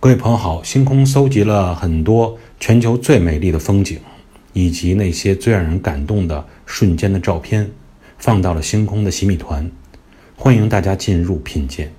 各位朋友好星空搜集了很多全球最美丽的风景以及那些最让人感动的瞬间的照片放到了星空的洗米团。欢迎大家进入品鉴。